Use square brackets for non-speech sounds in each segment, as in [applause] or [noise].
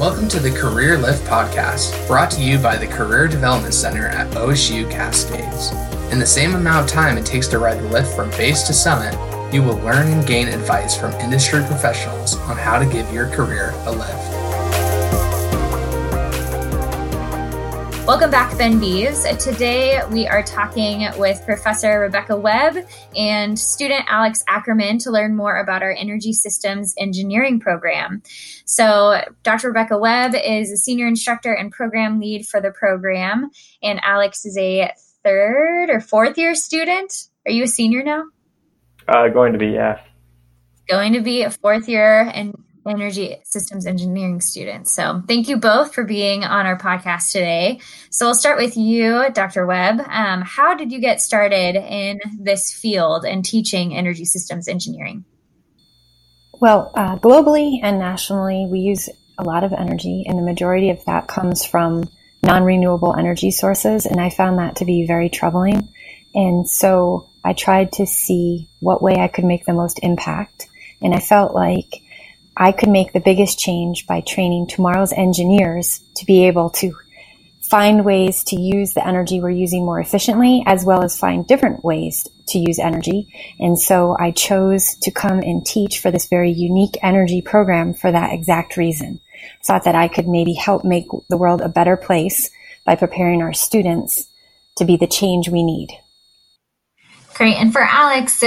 Welcome to the Career Lift Podcast, brought to you by the Career Development Center at OSU Cascades. In the same amount of time it takes to ride the lift from base to summit, you will learn and gain advice from industry professionals on how to give your career a lift. Welcome back, Ben Bees. Today we are talking with Professor Rebecca Webb and student Alex Ackerman to learn more about our Energy Systems Engineering program. So, Dr. Rebecca Webb is a senior instructor and program lead for the program, and Alex is a third or fourth year student. Are you a senior now? Uh, going to be, yeah. Going to be a fourth year and energy systems engineering students. So thank you both for being on our podcast today. So I'll start with you, Dr. Webb. Um, how did you get started in this field and teaching energy systems engineering? Well, uh, globally and nationally, we use a lot of energy, and the majority of that comes from non renewable energy sources. And I found that to be very troubling. And so I tried to see what way I could make the most impact. And I felt like I could make the biggest change by training tomorrow's engineers to be able to find ways to use the energy we're using more efficiently, as well as find different ways to use energy. And so I chose to come and teach for this very unique energy program for that exact reason. Thought that I could maybe help make the world a better place by preparing our students to be the change we need. Great. And for Alex,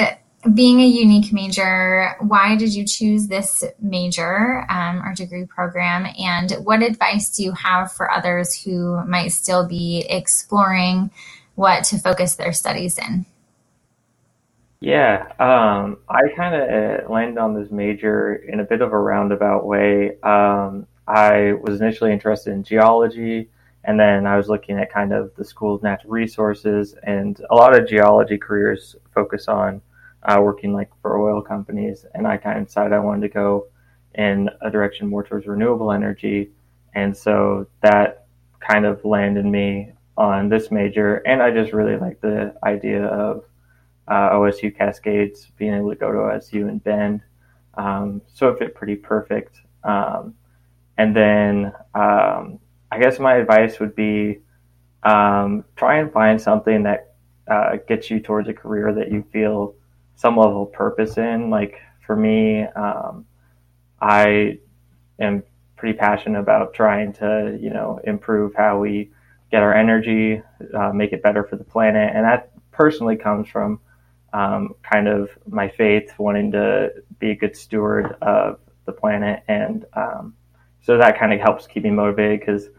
being a unique major, why did you choose this major um, or degree program? And what advice do you have for others who might still be exploring what to focus their studies in? Yeah, um, I kind of landed on this major in a bit of a roundabout way. Um, I was initially interested in geology, and then I was looking at kind of the School of Natural Resources, and a lot of geology careers focus on uh, working like for oil companies, and I kind of decided I wanted to go in a direction more towards renewable energy, and so that kind of landed me on this major, and I just really like the idea of uh, OSU Cascades being able to go to OSU and Bend, um, so it fit pretty perfect. Um, and then um, I guess my advice would be um, try and find something that uh, gets you towards a career that you feel some level of purpose in. Like for me, um, I am pretty passionate about trying to, you know, improve how we get our energy, uh, make it better for the planet, and that personally comes from um, kind of my faith, wanting to be a good steward of the planet, and um, so that kind of helps keep me motivated because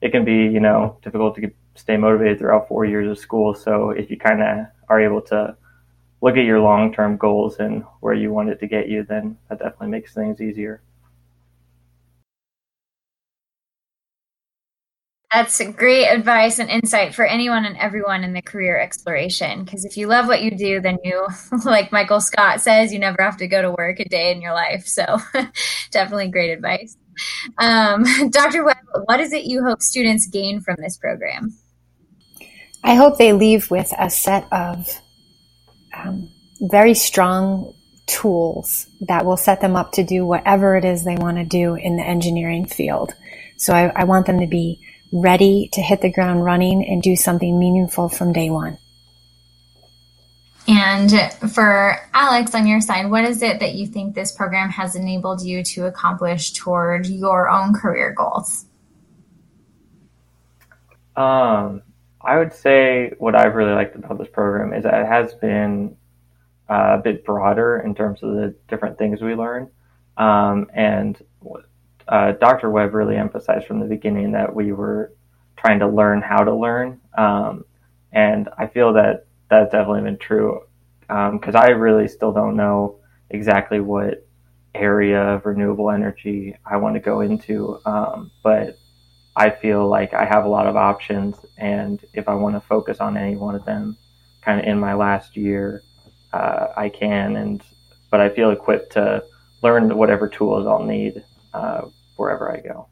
it can be, you know, difficult to stay motivated throughout four years of school. So if you kind of are able to look at your long term goals and where you want it to get you, then that definitely makes things easier. That's great advice and insight for anyone and everyone in the career exploration. Because if you love what you do, then you, [laughs] like Michael Scott says, you never have to go to work a day in your life. So, [laughs] definitely great advice. Um, [laughs] Dr. Webb, what is it you hope students gain from this program? I hope they leave with a set of um, very strong tools that will set them up to do whatever it is they want to do in the engineering field. So I, I want them to be ready to hit the ground running and do something meaningful from day one. And for Alex, on your side, what is it that you think this program has enabled you to accomplish toward your own career goals? Um, I would say what I've really liked about this program is that it has been uh, a bit broader in terms of the different things we learn. Um, and uh, Dr. Webb really emphasized from the beginning that we were trying to learn how to learn. Um, and I feel that that's definitely been true because um, I really still don't know exactly what area of renewable energy I want to go into. Um, but I feel like I have a lot of options, and if I want to focus on any one of them, kind of in my last year, uh, I can. And but I feel equipped to learn whatever tools I'll need uh, wherever I go.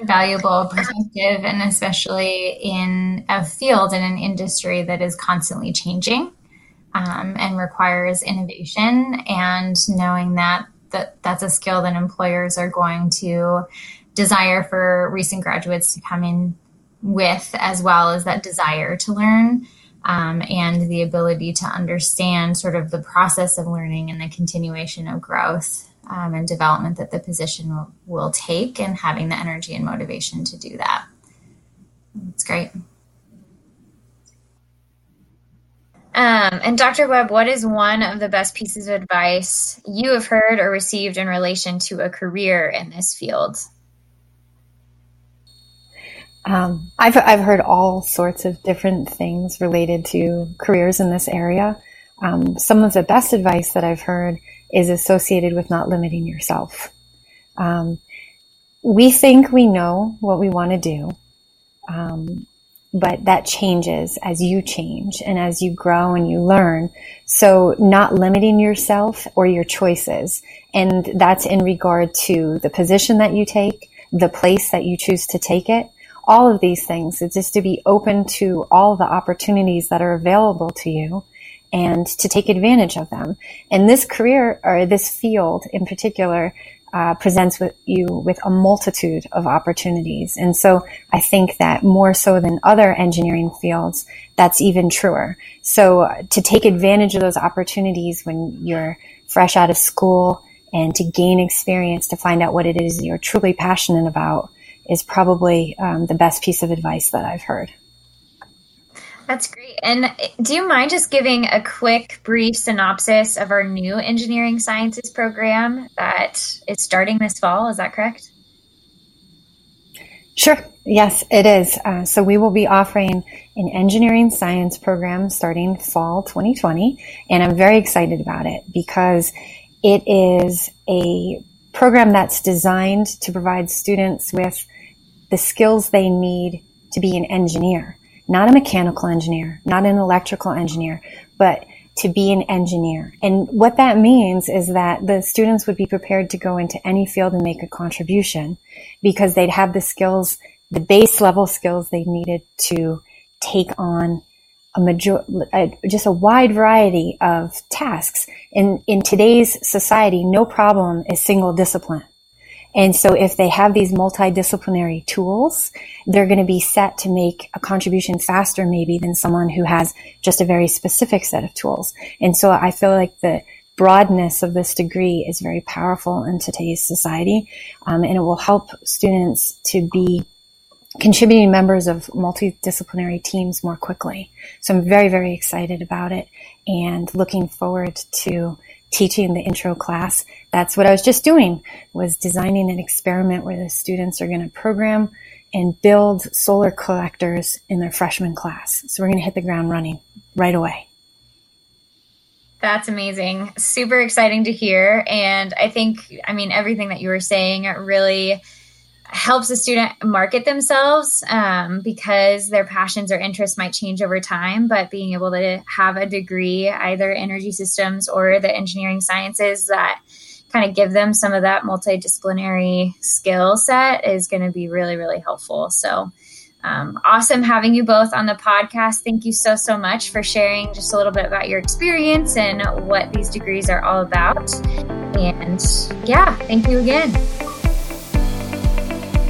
Valuable perspective, and especially in a field in an industry that is constantly changing um, and requires innovation, and knowing that that that's a skill that employers are going to desire for recent graduates to come in with, as well as that desire to learn. Um, and the ability to understand sort of the process of learning and the continuation of growth um, and development that the position will, will take, and having the energy and motivation to do that. It's great. Um, and Dr. Webb, what is one of the best pieces of advice you have heard or received in relation to a career in this field? Um, I've I've heard all sorts of different things related to careers in this area. Um, some of the best advice that I've heard is associated with not limiting yourself. Um, we think we know what we want to do, um, but that changes as you change and as you grow and you learn. So not limiting yourself or your choices. And that's in regard to the position that you take, the place that you choose to take it, all of these things. It's just to be open to all the opportunities that are available to you and to take advantage of them. And this career or this field in particular uh, presents with you with a multitude of opportunities. And so I think that more so than other engineering fields, that's even truer. So uh, to take advantage of those opportunities when you're fresh out of school and to gain experience to find out what it is you're truly passionate about is probably um, the best piece of advice that I've heard. That's great. And do you mind just giving a quick, brief synopsis of our new engineering sciences program that is starting this fall? Is that correct? Sure. Yes, it is. Uh, so we will be offering an engineering science program starting fall 2020. And I'm very excited about it because it is a program that's designed to provide students with the skills they need to be an engineer, not a mechanical engineer, not an electrical engineer, but to be an engineer. And what that means is that the students would be prepared to go into any field and make a contribution because they'd have the skills, the base level skills they needed to take on a major, a, just a wide variety of tasks. In, in today's society, no problem is single discipline. And so if they have these multidisciplinary tools, they're going to be set to make a contribution faster maybe than someone who has just a very specific set of tools. And so I feel like the broadness of this degree is very powerful in today's society. Um, and it will help students to be contributing members of multidisciplinary teams more quickly. So I'm very, very excited about it and looking forward to teaching the intro class. That's what I was just doing was designing an experiment where the students are going to program and build solar collectors in their freshman class. So we're going to hit the ground running right away. That's amazing. Super exciting to hear. And I think, I mean, everything that you were saying really helps a student market themselves um, because their passions or interests might change over time. But being able to have a degree, either energy systems or the engineering sciences, that kind of give them some of that multidisciplinary skill set is going to be really, really helpful. So, um, awesome having you both on the podcast. Thank you so, so much for sharing just a little bit about your experience and what these degrees are all about. And yeah, thank you again.